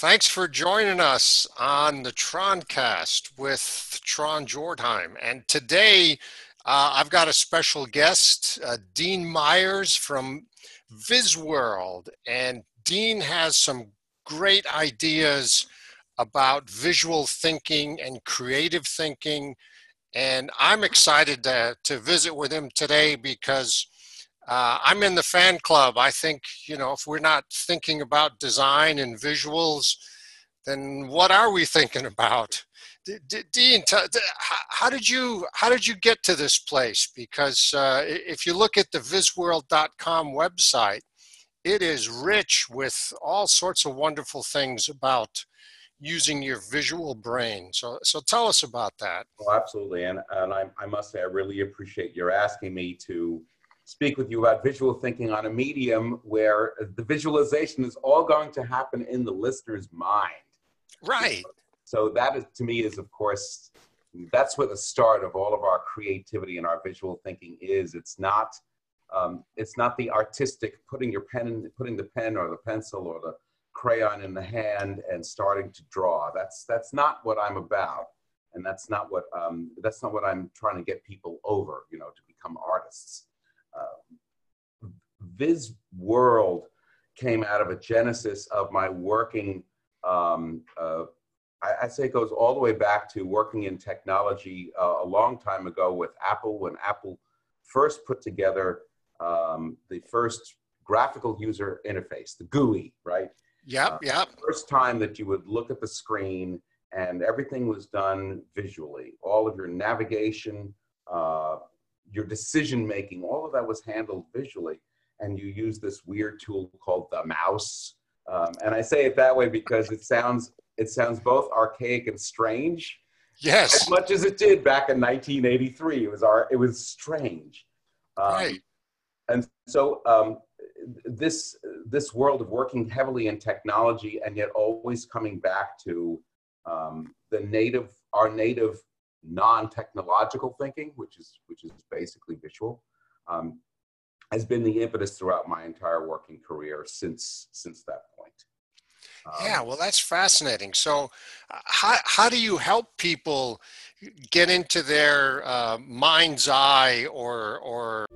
Thanks for joining us on the Troncast with Tron Jordheim. And today uh, I've got a special guest, uh, Dean Meyers from VizWorld. And Dean has some great ideas about visual thinking and creative thinking. And I'm excited to, to visit with him today because uh, I'm in the fan club. I think, you know, if we're not thinking about design and visuals, then what are we thinking about? D- D- Dean, t- t- how did you how did you get to this place? Because uh, if you look at the vizworld.com website, it is rich with all sorts of wonderful things about using your visual brain. So, so tell us about that. Well, absolutely, and and I, I must say I really appreciate your asking me to speak with you about visual thinking on a medium where the visualization is all going to happen in the listener's mind. Right. So that is to me is of course that's where the start of all of our creativity and our visual thinking is. It's not um, it's not the artistic putting your pen in, putting the pen or the pencil or the crayon in the hand and starting to draw. That's that's not what I'm about, and that's not what um, that's not what I'm trying to get people over. You know, to become artists Viz World came out of a genesis of my working. Um, uh, I, I, say it goes all the way back to working in technology uh, a long time ago with Apple when Apple first put together um, the first graphical user interface, the GUI, right? Yep, uh, yep. First time that you would look at the screen and everything was done visually. All of your navigation, uh, your decision making, all of that was handled visually. And you use this weird tool called the mouse. Um, and I say it that way because it sounds it sounds both archaic and strange. Yes. As much as it did back in 1983, it was our it was strange. Um, right. And so um, this this world of working heavily in technology and yet always coming back to um, the native our native non-technological thinking, which is which is basically visual, um, has been the impetus throughout my entire working career since since that point. Um, yeah, well, that's fascinating. So, uh, how how do you help people get into their uh, mind's eye or or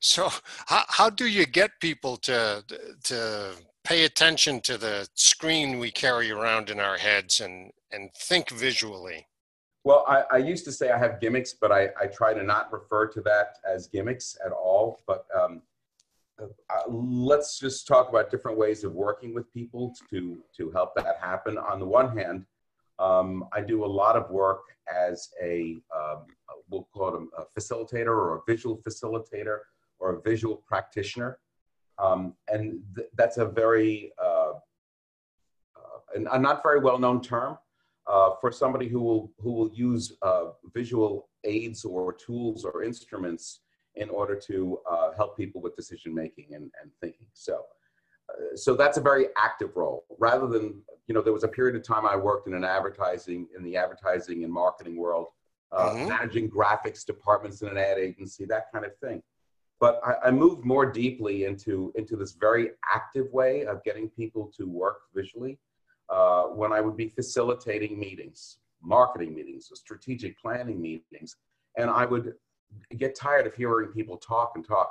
So how, how do you get people to to pay attention to the screen we carry around in our heads and and think visually? Well, I, I used to say I have gimmicks, but I, I try to not refer to that as gimmicks at all. But um, uh, let's just talk about different ways of working with people to to help that happen. On the one hand, um, I do a lot of work as a um, we'll call it a, a facilitator or a visual facilitator or a visual practitioner. Um, and th- that's a very, uh, uh, a not very well known term uh, for somebody who will, who will use uh, visual aids or tools or instruments in order to uh, help people with decision making and, and thinking. So, uh, so that's a very active role rather than, you know, there was a period of time I worked in an advertising, in the advertising and marketing world, mm-hmm. managing graphics departments in an ad agency, that kind of thing but I, I, moved more deeply into into this very active way of getting people to work visually uh, when I would be facilitating meetings, marketing meetings, strategic planning meetings, and I would get tired of hearing people talk and talk,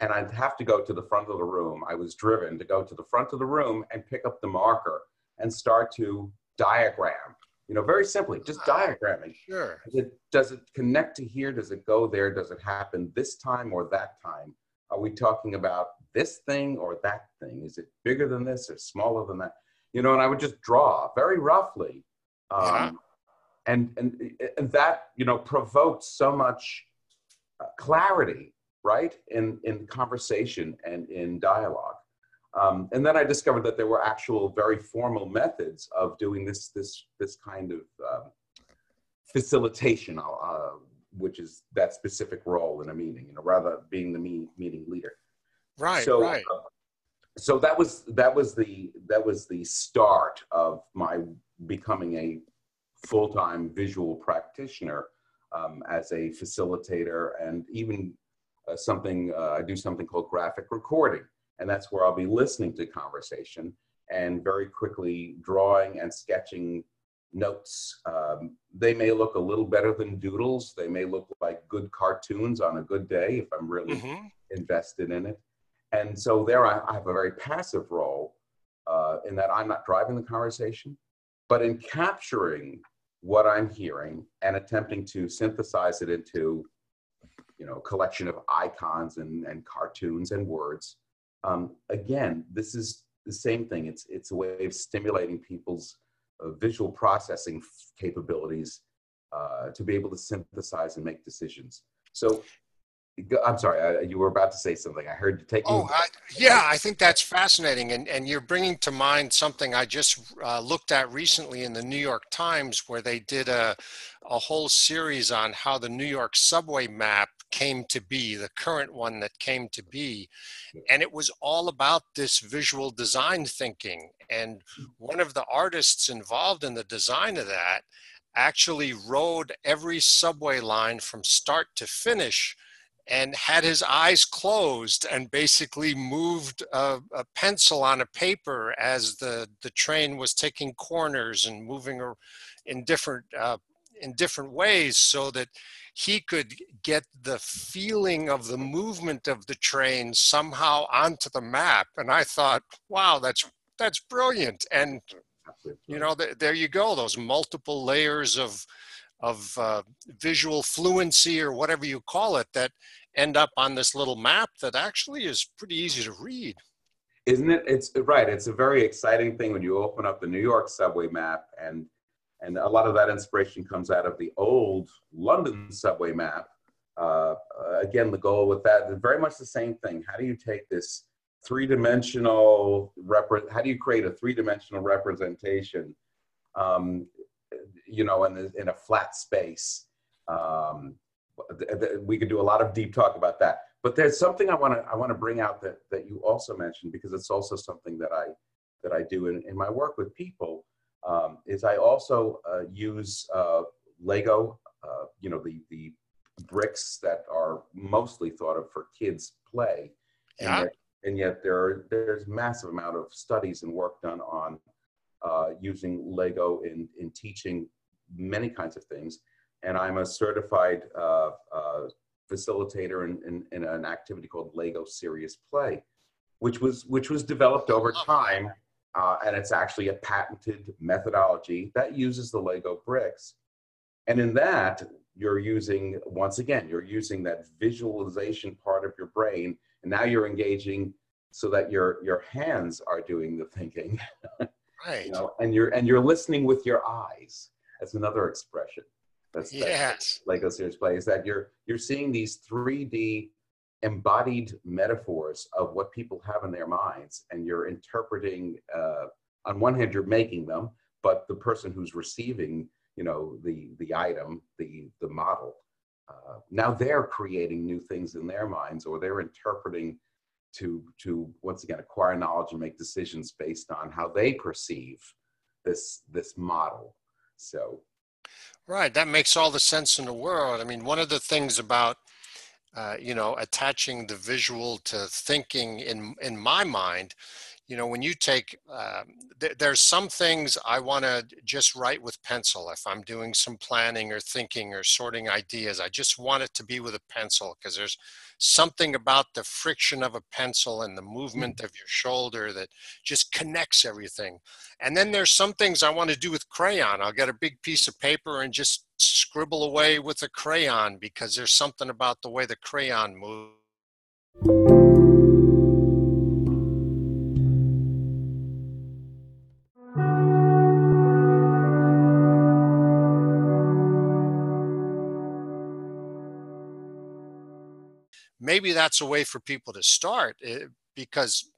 and I'd have to go to the front of the room. I was driven to go to the front of the room and pick up the marker and start to diagram you know, very simply, just diagramming. Sure. Does it, does it connect to here? Does it go there? Does it happen this time or that time? Are we talking about this thing or that thing? Is it bigger than this or smaller than that? You know, and I would just draw very roughly. Um, yeah. and, and, and that, you know, provoked so much uh, clarity, right, in, in conversation and in dialogue. Um, and then I discovered that there were actual very formal methods of doing this this this kind of um, facilitation, uh, uh, which is that specific role in a meeting, you know, rather being the me- meeting leader. Right. So, right. Uh, so that was that was the that was the start of my becoming a full time visual practitioner practitioner, um, as a facilitator, and even uh, something uh, I do something called graphic recording, and that's where I'll be listening to conversation and very quickly drawing and sketching notes. Um, they may look a little better than doodles. They may look like good cartoons on a good day if I'm really mm-hmm. invested in it. And so there I, I have a very passive role uh, in that I'm not driving the conversation, but in capturing what I'm hearing and attempting to synthesize it into, you know, a collection of icons and, and cartoons and words. Um, again, this is the same thing. It's, it's a way of stimulating people's uh, visual processing capabilities uh, to be able to synthesize and make decisions. So I'm sorry, I, you were about to say something. I heard you take. Oh, I, yeah, I think that's fascinating, and and you're bringing to mind something I just uh, looked at recently in the New York Times, where they did a a whole series on how the New York subway map came to be, the current one that came to be, and it was all about this visual design thinking. And one of the artists involved in the design of that actually rode every subway line from start to finish and had his eyes closed and basically moved a, a, pencil on a paper as the, the train was taking corners and moving in different uh, in different ways so that he could get the feeling of the movement of the train somehow onto the map and i thought wow that's that's brilliant and you know th- there you go those multiple layers of of uh, visual fluency or whatever you call it that end up on this little map that actually is pretty easy to read. Isn't it? It's right. It's a very exciting thing when you open up the New York subway map and and a lot of that inspiration comes out of the old London subway map. Uh, again, the goal with that very much the same thing. How do you take this three-dimensional rep- How do you create a three-dimensional representation? Um, you know, in, in a flat space. Um, we could do a lot of deep talk about that. But there's something I want to I want to bring out that that you also mentioned because it's also something that I that I do in, in my work with people um, is I also uh, use uh, Lego, uh, you know, the the bricks that are mostly thought of for kids play, yeah. and, yet, and yet there are, there's massive amount of studies and work done on uh, using Lego in in teaching many kinds of things. And I'm a certified uh, uh, facilitator in, in, in, an activity called Lego Serious Play, which was which was developed over time, uh, and it's actually a patented methodology that uses the Lego bricks. And in that, you're using once again, you're using that visualization part of your brain, and now you're engaging so that your your hands are doing the thinking, right? you know, and you're and you're listening with your eyes. That's another expression. That's, yes. that's Lego Serious Play is that you're you're seeing these 3D embodied metaphors of what people have in their minds, and you're interpreting. Uh, on one hand, you're making them, but the person who's receiving, you know, the the item, the the model, uh, now they're creating new things in their minds, or they're interpreting to to once again acquire knowledge and make decisions based on how they perceive this this model. So Right. That makes all the sense in the world. I mean, one of the things about uh, you know attaching the visual to thinking in in my mind you know when you take uh, th- there's some things i want to just write with pencil if i'm doing some planning or thinking or sorting ideas. I just want it to be with a pencil because there's something about the friction of a pencil and the movement mm. of your shoulder that just connects everything. And then there's some things i want to do with crayon. I'll get a big piece of paper and just scribble away with a crayon because there's something about the way the crayon moves. Maybe that's a way for people to start eh, because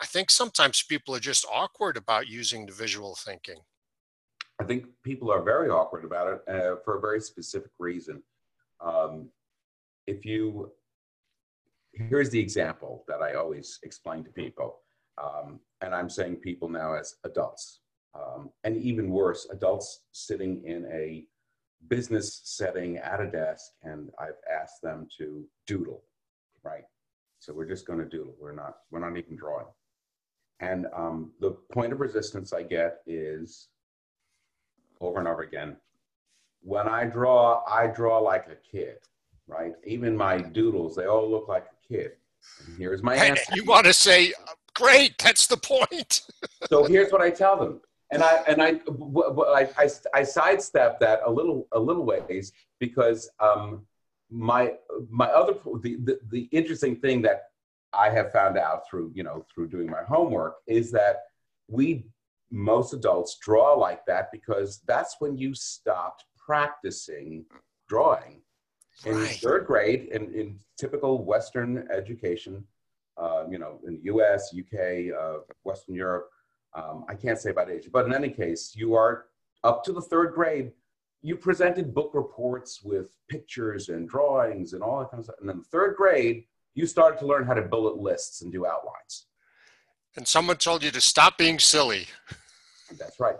I think sometimes people are just awkward about using the visual thinking. I think people are very awkward about it uh, for a very specific reason. Um, if you, here's the example that I always explain to people, um, and I'm saying people now as adults, um, and even worse, adults sitting in a business setting at a desk and I've asked them to doodle, right? So we're just going to doodle. We're not, we're not even drawing. And um, the point of resistance I get is over and over again. When I draw, I draw like a kid, right? Even my doodles, they all look like a kid. And here's my answer. You want to say, great, that's the point. so here's what I tell them and I and I, I, I, I sidestep that a little a little ways because um, my my other the, the the interesting thing that I have found out through you know through doing my homework is that we most adults draw like that because that's when you stopped practicing drawing in right. third grade in, in typical Western education, uh, you know, in the U.S., U.K., uh, Western Europe um, I can't say about age, but in any case, you are up to the third grade. You presented book reports with pictures and drawings and all that kind of stuff. And then third grade, you started to learn how to bullet lists and do outlines. And someone told you to stop being silly. That's right.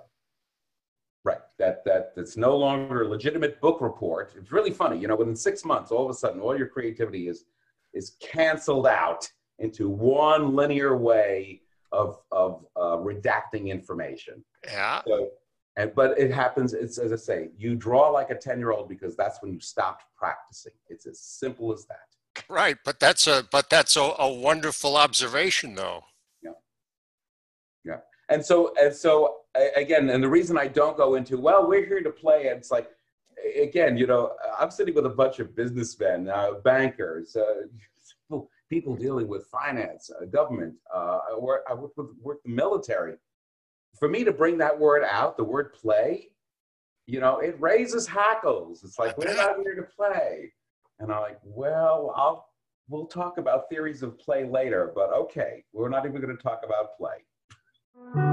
Right. That that that's no longer a legitimate book report. It's really funny, you know. Within six months, all of a sudden, all your creativity is is canceled out into one linear way of of uh, redacting information. Yeah. So, and but it happens. It's as I say, you draw like a ten year old because that's when you stopped practicing. It's as simple as that. Right, but that's a but that's a, a wonderful observation, though. Yeah. Yeah, and so and so again, and the reason I don't go into well, we're here to play. And it's like again, you know, I'm sitting with a bunch of businessmen, uh, bankers, uh, people dealing with finance, uh, government. Uh, I, work, I work with work the military. For me to bring that word out, the word play, you know, it raises hackles. It's like we're not here to play, and I'm like, well, I'll we'll talk about theories of play later, but okay, we're not even going to talk about play.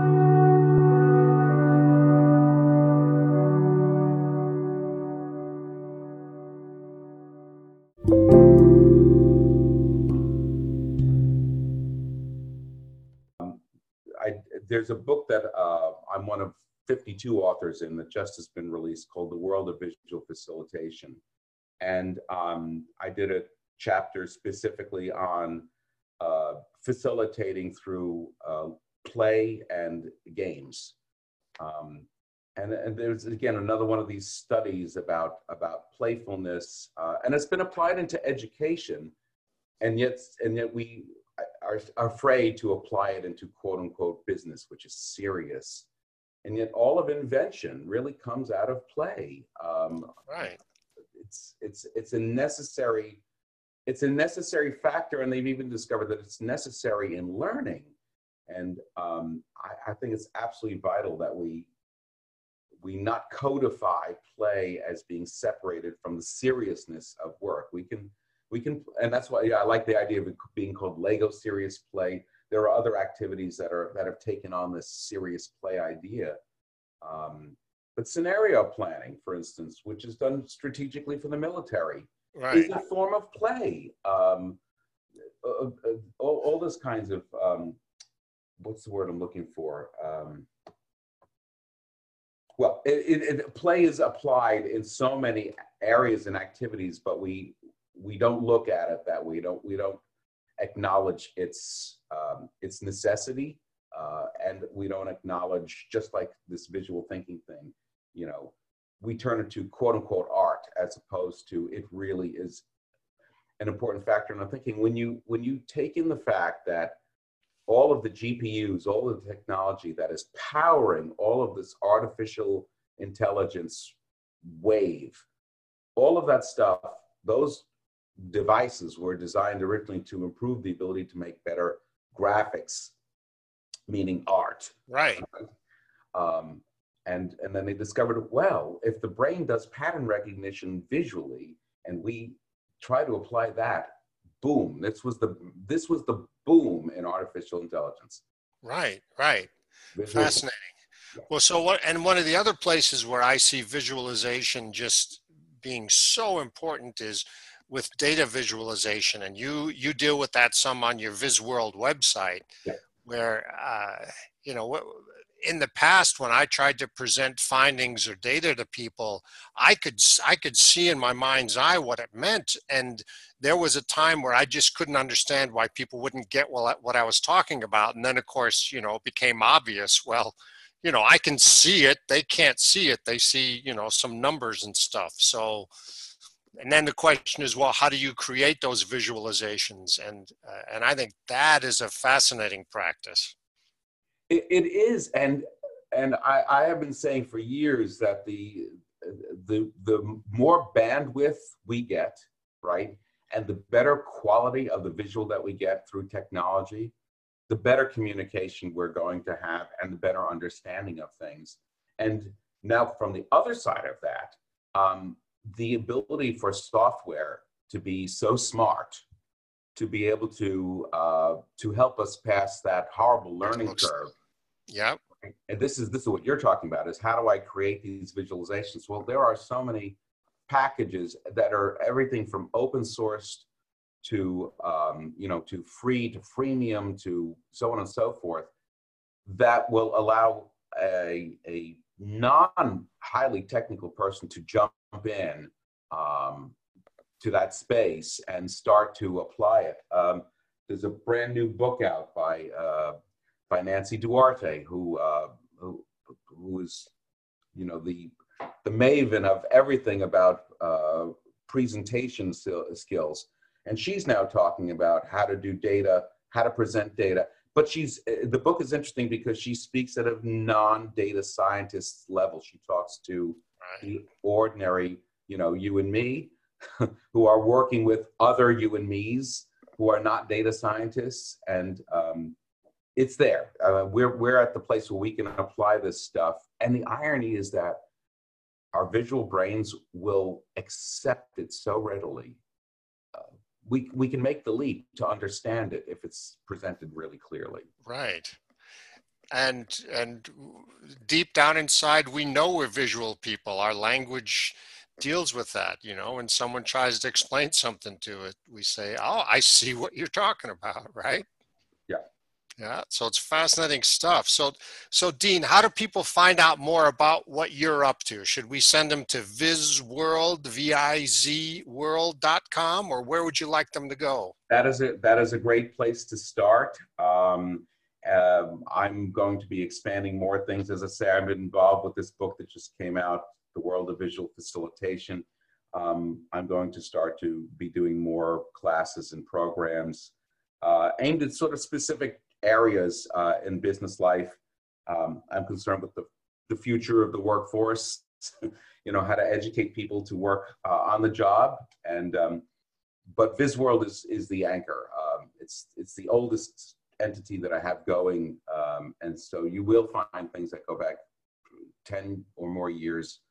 There's a book that uh, I'm one of 52 authors in that just has been released called The World of Visual Facilitation. And um, I did a chapter specifically on uh, facilitating through uh, play and games. Um, and, and, there's again another one of these studies about about playfulness, uh, and it's been applied into education, and yet and yet we are, afraid to apply it into quote unquote business, which is serious. And yet all of invention really comes out of play. Um, right. It's, it's, it's a necessary, it's a necessary factor. And they've even discovered that it's necessary in learning. And um, I, I think it's absolutely vital that we, we not codify play as being separated from the seriousness of work. We can, we can, and that's why yeah, I like the idea of it being called Lego serious play. There are other activities that are that have taken on this serious play idea. Um, but scenario planning, for instance, which is done strategically for the military, right. is a form of play. Um, uh, uh, all, all those kinds of um, what's the word I'm looking for? Um, well, it, it, it, play is applied in so many areas and activities, but we we don't look at it that way. We don't we don't acknowledge its um, its necessity, uh, and we don't acknowledge just like this visual thinking thing. You know, we turn it to quote unquote art as opposed to it really is an important factor. And I'm thinking when you when you take in the fact that all of the GPUs, all of the technology that is powering all of this artificial intelligence wave, all of that stuff, those devices were designed originally to improve the ability to make better graphics, meaning art. Right. Um, and and then they discovered well, if the brain does pattern recognition visually, and we try to apply that, boom! This was the this was the boom in artificial intelligence. Right. Right. Visual. Fascinating. Well, so what? And one of the other places where I see visualization just being so important is with data visualization, and you you deal with that some on your VizWorld website, yeah. where uh, you know in the past when i tried to present findings or data to people i could i could see in my mind's eye what it meant and there was a time where i just couldn't understand why people wouldn't get what i was talking about and then of course you know it became obvious well you know i can see it they can't see it they see you know some numbers and stuff so and then the question is well how do you create those visualizations? And uh, and i think that is a fascinating practice. It, it is. And and I, I have been saying for years that the the the more bandwidth we get right and the better quality of the visual that we get through technology the better communication we're going to have and the better understanding of things. And now from the other side of that um, the ability for software to be so smart to be able to uh, to help us pass that horrible learning curve. Yeah. And this is this is what you're talking about is how do I create these visualizations? Well, there are so many packages that are everything from open source to um, you know to free to freemium to so on and so forth that will allow a, a non highly technical person to jump in um, to that space and start to apply it. Um, there's a brand new book out by uh, by Nancy Duarte, who uh, who is you know the the maven of everything about uh, presentation skills, and she's now talking about how to do data, how to present data. But she's the book is interesting because she speaks at a non-data scientist level. She talks to the ordinary, you know, you and me, who are working with other you and me's who are not data scientists, and um, it's there. Uh, we're we're at the place where we can apply this stuff. And the irony is that our visual brains will accept it so readily. Uh, we we can make the leap to understand it if it's presented really clearly. Right and and deep down inside we know we're visual people. Our language deals with that you know? When someone tries to explain something to it we say oh i see what you're talking about right? Yeah. Yeah so it's fascinating stuff. So so dean how do people find out more about what you're up to? Should we send them to vizworld v-i-z world.com or where would you like them to go? That is a that is a great place to start. Um, um, I'm going to be expanding more things. As I say, I've been involved with this book that just came out, The World of Visual Facilitation. Um, I'm going to start to be doing more classes and programs uh, aimed at sort of specific areas uh, in business life. Um, I'm concerned with the, the future of the workforce, you know, how to educate people to work uh, on the job. And um, but VizWorld is is the anchor. Um, it's it's the oldest entity that I have going. Um, and so you will find things that go back 10 or more years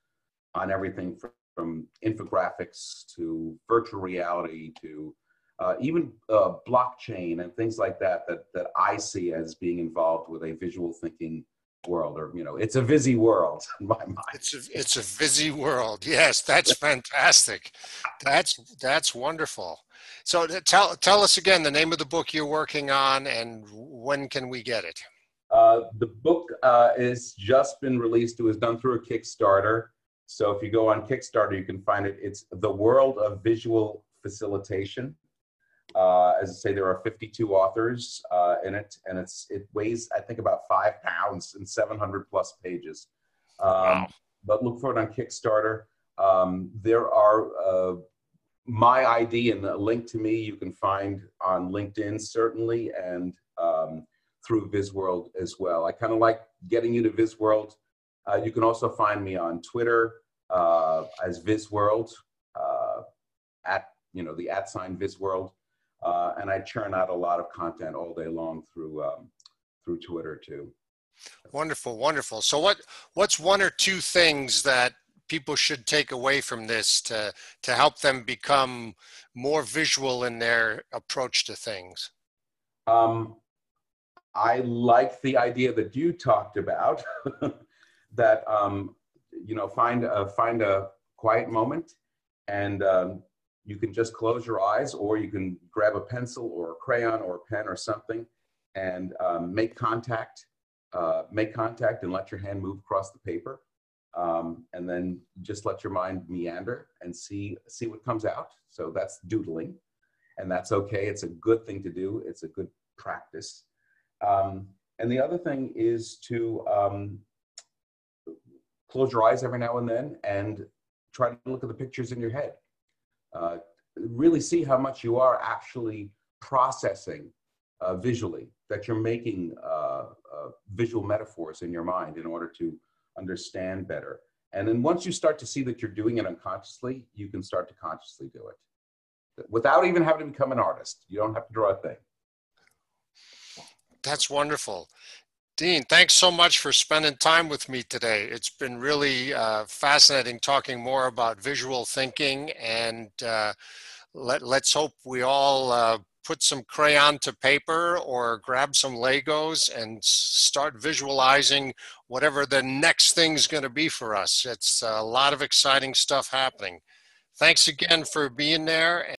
on everything from, from infographics to virtual reality to uh, even uh, blockchain and things like that, that, that I see as being involved with a visual thinking world or you know it's a busy world in my mind. It's a, it's a busy world. Yes that's fantastic. That's that's wonderful so tell tell us again the name of the book you're working on and when can we get it? Uh, the book uh, is just been released. It was done through a Kickstarter. So if you go on Kickstarter, you can find it. It's The World of Visual Facilitation. Uh, as I say, there are 52 authors uh, in it, and it's it weighs I think about five pounds and 700 plus pages. Um, wow. But look for it on Kickstarter. Um, there are uh, my ID and a link to me you can find on LinkedIn certainly and um, through VizWorld as well. I kind of like getting you to VizWorld. Uh, you can also find me on Twitter uh, as VizWorld uh, at you know the at sign VizWorld, uh, and I churn out a lot of content all day long through um, through Twitter too. Wonderful, wonderful. So what what's one or two things that people should take away from this to to help them become more visual in their approach to things? Um, I like the idea that you talked about that um, you know find a, find a quiet moment and um, you can just close your eyes or you can grab a pencil or a crayon or a pen or something and um, make contact uh, make contact and let your hand move across the paper. Um, and then just let your mind meander and see see what comes out. So that's doodling, and that's okay. It's a good thing to do. It's a good practice. Um, and the other thing is to um, close your eyes every now and then and try to look at the pictures in your head. Uh, really see how much you are actually processing uh, visually, that you're making uh, uh, visual metaphors in your mind in order to understand better. And then once you start to see that you're doing it unconsciously, you can start to consciously do it without even having to become an artist. You don't have to draw a thing. That's wonderful. Dean, thanks so much for spending time with me today. It's been really uh, fascinating talking more about visual thinking, and uh, let, us hope we all uh, put some crayon to paper or grab some Legos and start visualizing whatever the next thing's going to be for us. It's a lot of exciting stuff happening. Thanks again for being there.